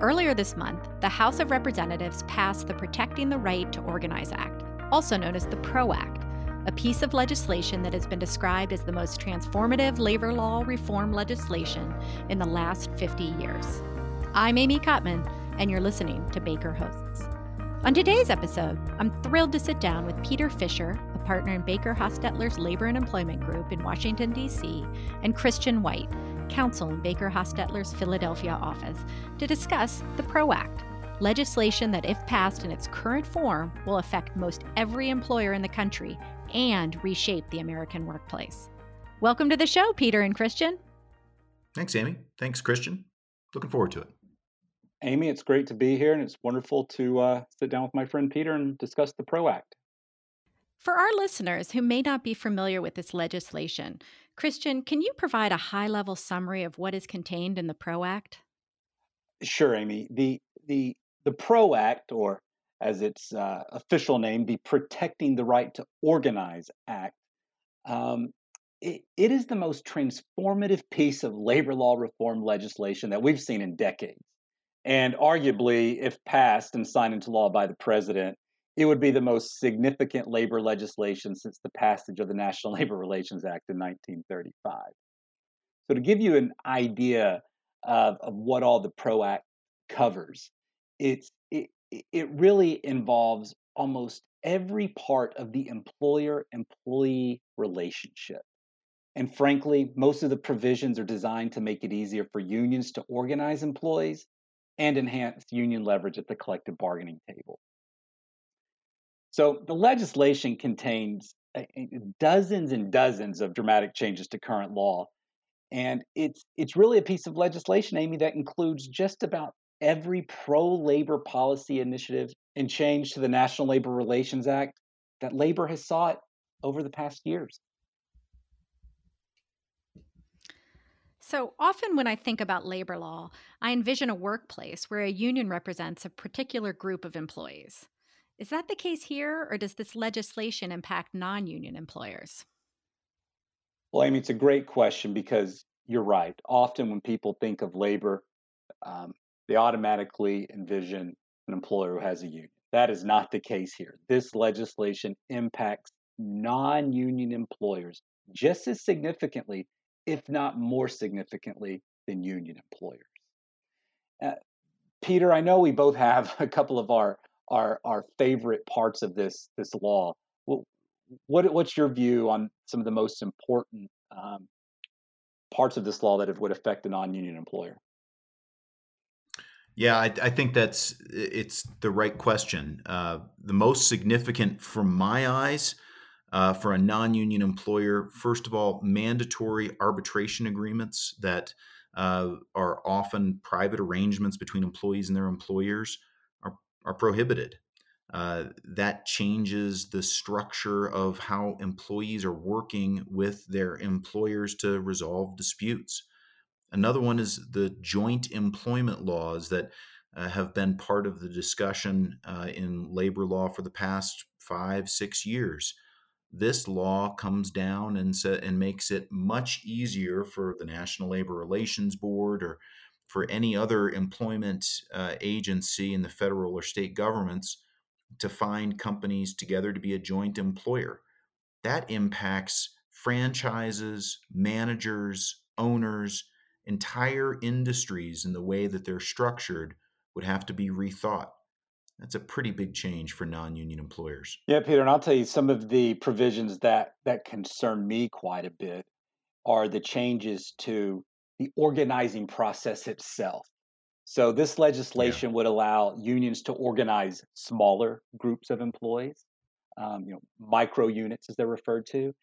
Earlier this month, the House of Representatives passed the Protecting the Right to Organize Act, also known as the PRO Act, a piece of legislation that has been described as the most transformative labor law reform legislation in the last 50 years. I'm Amy Kotman, and you're listening to Baker Hosts. On today's episode, I'm thrilled to sit down with Peter Fisher, a partner in Baker Hostetler's Labor and Employment Group in Washington, D.C., and Christian White, counsel in Baker Hostetler's Philadelphia office to discuss the PRO Act, legislation that, if passed in its current form, will affect most every employer in the country and reshape the American workplace. Welcome to the show, Peter and Christian. Thanks, Amy. Thanks, Christian. Looking forward to it. Amy, it's great to be here, and it's wonderful to uh, sit down with my friend Peter and discuss the PRO Act. For our listeners who may not be familiar with this legislation, Christian, can you provide a high level summary of what is contained in the PRO Act? Sure, Amy. The the the PRO Act, or as its uh, official name, the Protecting the Right to Organize Act, um, it, it is the most transformative piece of labor law reform legislation that we've seen in decades. And arguably, if passed and signed into law by the president, it would be the most significant labor legislation since the passage of the National Labor Relations Act in 1935. So, to give you an idea of, of what all the PRO Act covers, it's, it, it really involves almost every part of the employer employee relationship. And frankly, most of the provisions are designed to make it easier for unions to organize employees and enhance union leverage at the collective bargaining table. So the legislation contains uh, uh, dozens and dozens of dramatic changes to current law. And it's it's really a piece of legislation, Amy, that includes just about every pro-labor policy initiative and change to the National Labor Relations Act that labor has sought over the past years. So often, when I think about labor law, I envision a workplace where a union represents a particular group of employees. Is that the case here, or does this legislation impact non union employers? Well, Amy, it's a great question because you're right. Often, when people think of labor, um, they automatically envision an employer who has a union. That is not the case here. This legislation impacts non union employers just as significantly, if not more significantly, than union employers. Uh, Peter, I know we both have a couple of our our our favorite parts of this this law. What, what what's your view on some of the most important um, parts of this law that would affect a non-union employer? Yeah, I, I, think that's it's the right question. Uh, the most significant, from my eyes, uh, for a non-union employer, first of all, mandatory arbitration agreements that uh, are often private arrangements between employees and their employers are prohibited. Uh, that changes the structure of how employees are working with their employers to resolve disputes. Another one is the joint employment laws that uh, have been part of the discussion uh, in labor law for the past five, six years. This law comes down and, sa- and makes it much easier for the National Labor Relations Board or for any other employment uh, agency in the federal or state governments to find companies together to be a joint employer. That impacts franchises, managers, owners, entire industries in the way that they're structured would have to be rethought. That's a pretty big change for non-union employers. Yeah, Peter, and I'll tell you some of the provisions that that concern me quite a bit are the changes to the organizing process itself. So this legislation yeah. would allow unions to organize smaller groups of employees, um, you know, micro units as they're referred to,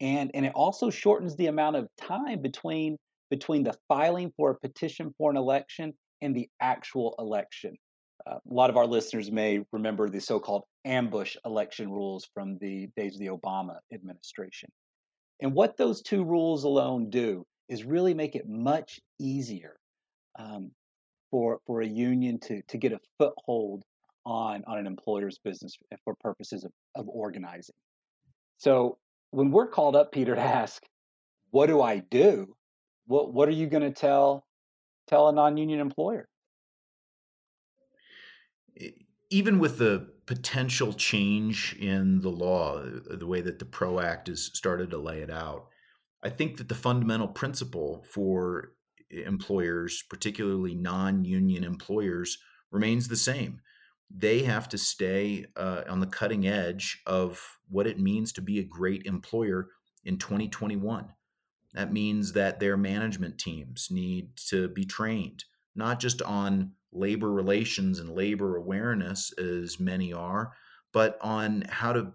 and and it also shortens the amount of time between between the filing for a petition for an election and the actual election. Uh, a lot of our listeners may remember the so-called ambush election rules from the days of the Obama administration. And what those two rules alone do is really make it much easier um, for for a union to to get a foothold on on an employer's business for purposes of, of organizing. So when we're called up, Peter, to ask, what do I do? What what are you going to tell tell a non-union employer? even with the potential change in the law, the way that the PRO Act has started to lay it out, I think that the fundamental principle for employers, particularly non union employers, remains the same. They have to stay uh, on the cutting edge of what it means to be a great employer in 2021. That means that their management teams need to be trained, not just on labor relations and labor awareness, as many are, but on how to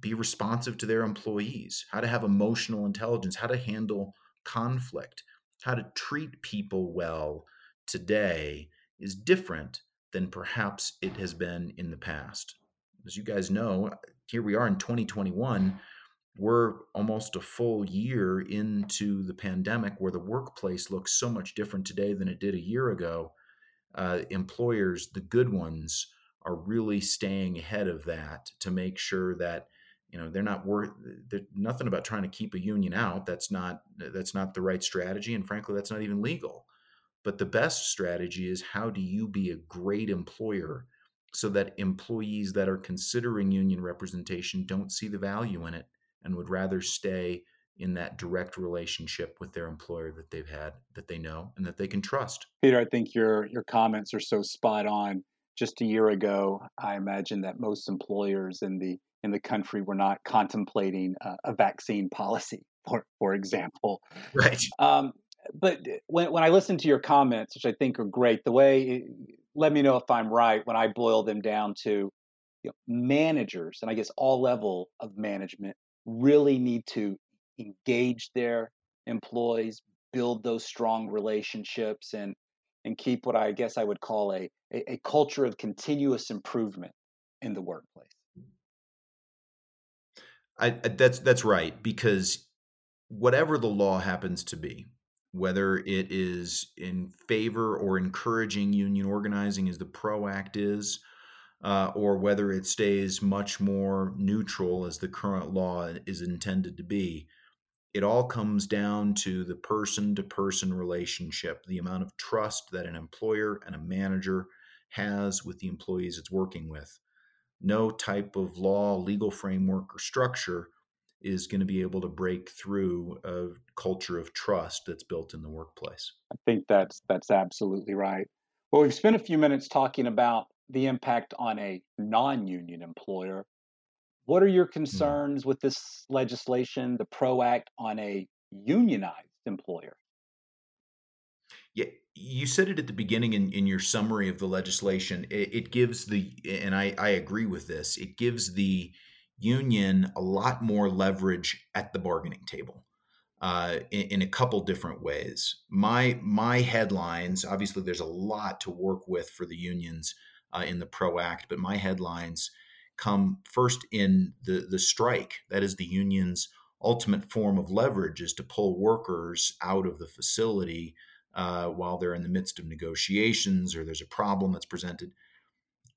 be responsive to their employees, how to have emotional intelligence, how to handle conflict, how to treat people well today is different than perhaps it has been in the past. As you guys know, here we are in 2021. We're almost a full year into the pandemic where the workplace looks so much different today than it did a year ago. Uh, employers, the good ones, are really staying ahead of that to make sure that you know they're not worth they're nothing about trying to keep a union out that's not that's not the right strategy and frankly that's not even legal but the best strategy is how do you be a great employer so that employees that are considering union representation don't see the value in it and would rather stay in that direct relationship with their employer that they've had that they know and that they can trust. Peter, I think your your comments are so spot on. Just a year ago, I imagine that most employers in the in the country were not contemplating uh, a vaccine policy, for for example. Right. Um, but when when I listen to your comments, which I think are great, the way let me know if I'm right when I boil them down to you know, managers, and I guess all level of management really need to engage their employees, build those strong relationships, and and keep what I guess I would call a, a, a culture of continuous improvement in the workplace. I, that's that's right because whatever the law happens to be, whether it is in favor or encouraging union organizing as the PRO Act is, uh, or whether it stays much more neutral as the current law is intended to be, it all comes down to the person to person relationship, the amount of trust that an employer and a manager has with the employees it's working with no type of law, legal framework, or structure is going to be able to break through a culture of trust that's built in the workplace. I think that's that's absolutely right. Well, we've spent a few minutes talking about the impact on a non-union employer. What are your hmm. concerns mm. with this legislation, the PRO Act, on a unionized employer? Yeah, you said it at the beginning in, in your summary of the legislation. It, it gives the, and I, I agree with this, it gives the union a lot more leverage at the bargaining table. Uh, in, in, a couple different ways. My my headlines, obviously, there's a lot to work with for the unions uh, in the PRO Act, but my headlines come first in the the strike. That is the union's ultimate form of leverage is to pull workers out of the facility uh, while they're in the midst of negotiations or there's a problem that's presented.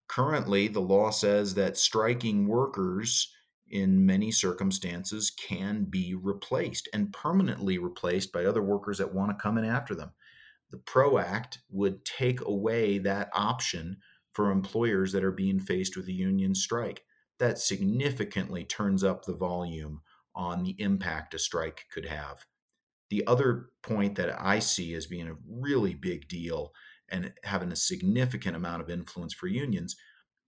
Currently, the law says that striking workers in many circumstances can be replaced and permanently replaced by other workers that want to come in after them. The PRO Act would take away that option for employers that are being faced with a union strike. That significantly turns up the volume on the impact a strike could have. The other point that I see as being a really big deal and having a significant amount of influence for unions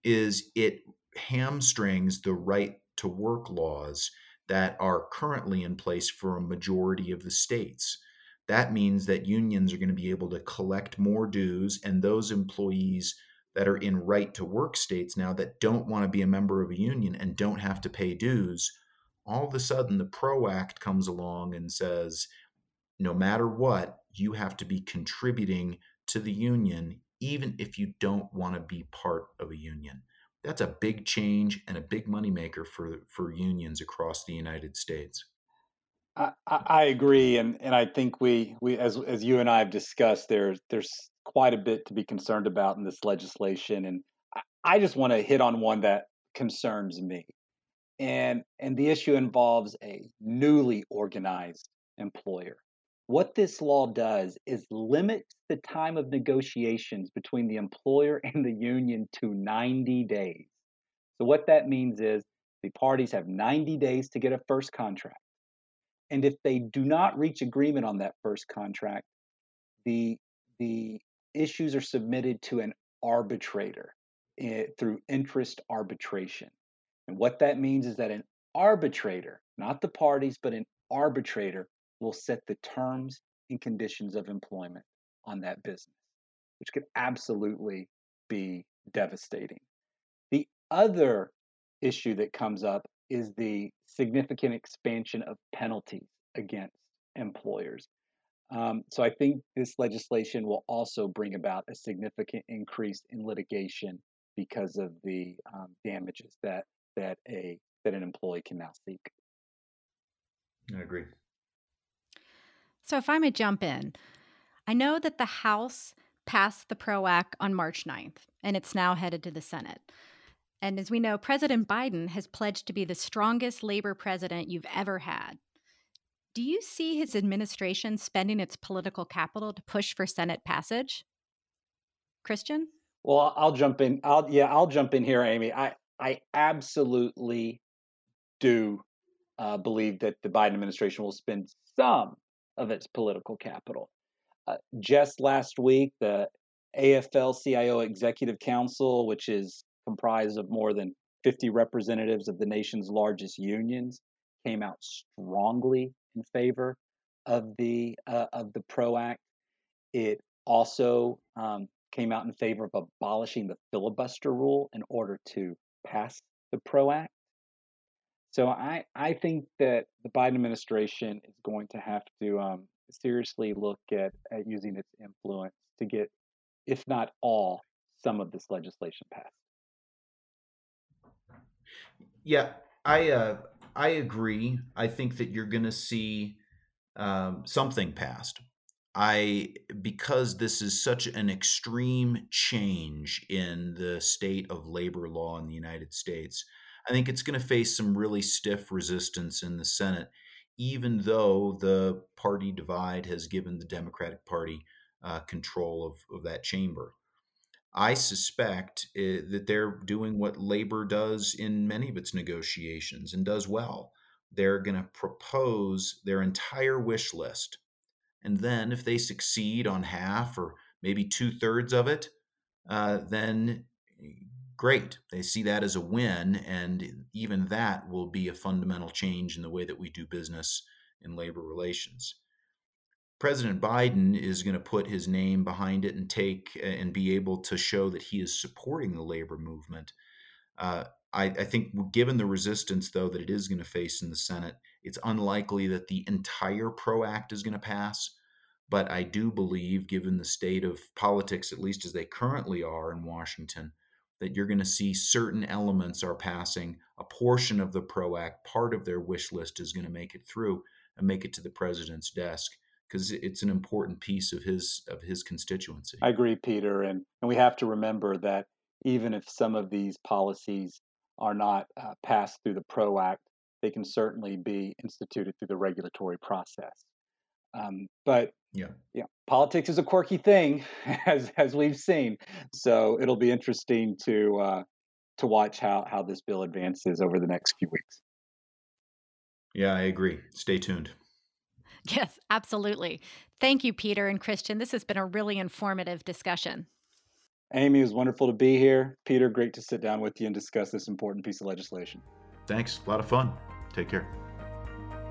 is it hamstrings the right to work laws that are currently in place for a majority of the states. That means that unions are going to be able to collect more dues, and those employees that are in right to work states now that don't want to be a member of a union and don't have to pay dues, all of a sudden the PRO Act comes along and says, no matter what, you have to be contributing to the union, even if you don't want to be part of a union. That's a big change and a big moneymaker for, for unions across the United States. I, I agree, and, and I think we, we as as you and I have discussed, there's there's quite a bit to be concerned about in this legislation, and I, I just want to hit on one that concerns me, and and the issue involves a newly organized employer. What this law does is limits the time of negotiations between the employer and the union to 90 days. So, what that means is the parties have 90 days to get a first contract. And if they do not reach agreement on that first contract, the, the issues are submitted to an arbitrator eh, through interest arbitration. And what that means is that an arbitrator, not the parties, but an arbitrator will set the terms and conditions of employment on that business, which could absolutely be devastating. The other issue that comes up is the significant expansion of penalties against employers. Um, so I think this legislation will also bring about a significant increase in litigation because of the um, damages that that a that an employee can now seek. I agree. So, if I may jump in, I know that the House passed the PRO Act on March 9th, and it's now headed to the Senate. And as we know, President Biden has pledged to be the strongest labor president you've ever had. Do you see his administration spending its political capital to push for Senate passage? Christian? Well, I'll jump in. I'll yeah, I'll jump in here, Amy. I I absolutely do uh, believe that the Biden administration will spend some of its political capital. Uh, just last week, the AFL CIO Executive Council, which is comprised of more than 50 representatives of the nation's largest unions, came out strongly in favor of the uh, of the PRO Act. It also um, came out in favor of abolishing the filibuster rule in order to pass the PRO Act. So I, I think that the Biden administration is going to have to um, seriously look at, at using its influence to get, if not all, some of this legislation passed. Yeah, I uh, I agree. I think that you're going to see um, something passed. I because this is such an extreme change in the state of labor law in the United States. I think it's going to face some really stiff resistance in the Senate, even though the party divide has given the Democratic Party uh, control of, of that chamber. I suspect uh, that they're doing what labor does in many of its negotiations and does well. They're going to propose their entire wish list. And then, if they succeed on half or maybe two thirds of it, uh, then great. They see that as a win, and even that will be a fundamental change in the way that we do business in labor relations. President Biden is going to put his name behind it and take and be able to show that he is supporting the labor movement. Uh, I, I, think, given the resistance, though, that it is going to face in the Senate, it's unlikely that the entire PRO Act is going to pass. But I do believe, given the state of politics, at least as they currently are in Washington, that you're going to see certain elements are passing. A portion of the PRO Act, part of their wish list, is going to make it through and make it to the president's desk because it's an important piece of his of his constituency. I agree, Peter, and and we have to remember that even if some of these policies are not uh, passed through the PRO Act, they can certainly be instituted through the regulatory process. Um, but yeah, yeah, politics is a quirky thing, as as we've seen. So it'll be interesting to uh, to watch how how this bill advances over the next few weeks. Yeah, I agree. Stay tuned. Yes, absolutely. Thank you, Peter and Christian. This has been a really informative discussion. Amy, it was wonderful to be here. Peter, great to sit down with you and discuss this important piece of legislation. Thanks. A lot of fun. Take care.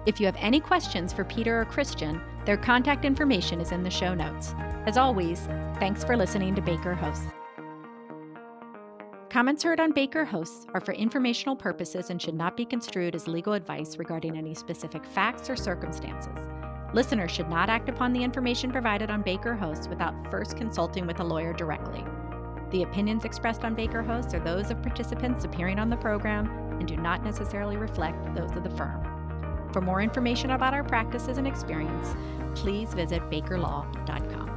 If you have any questions for Peter or Christian, their contact information is in the show notes. As always, thanks for listening to Baker Hosts. Comments heard on Baker Hosts are for informational purposes and should not be construed as legal advice regarding any specific facts or circumstances. Listeners should not act upon the information provided on Baker Hosts without first consulting with a lawyer directly. The opinions expressed on Baker Hosts are those of participants appearing on the program and do not necessarily reflect those of the firm. For more information about our practices and experience, please visit bakerlaw.com.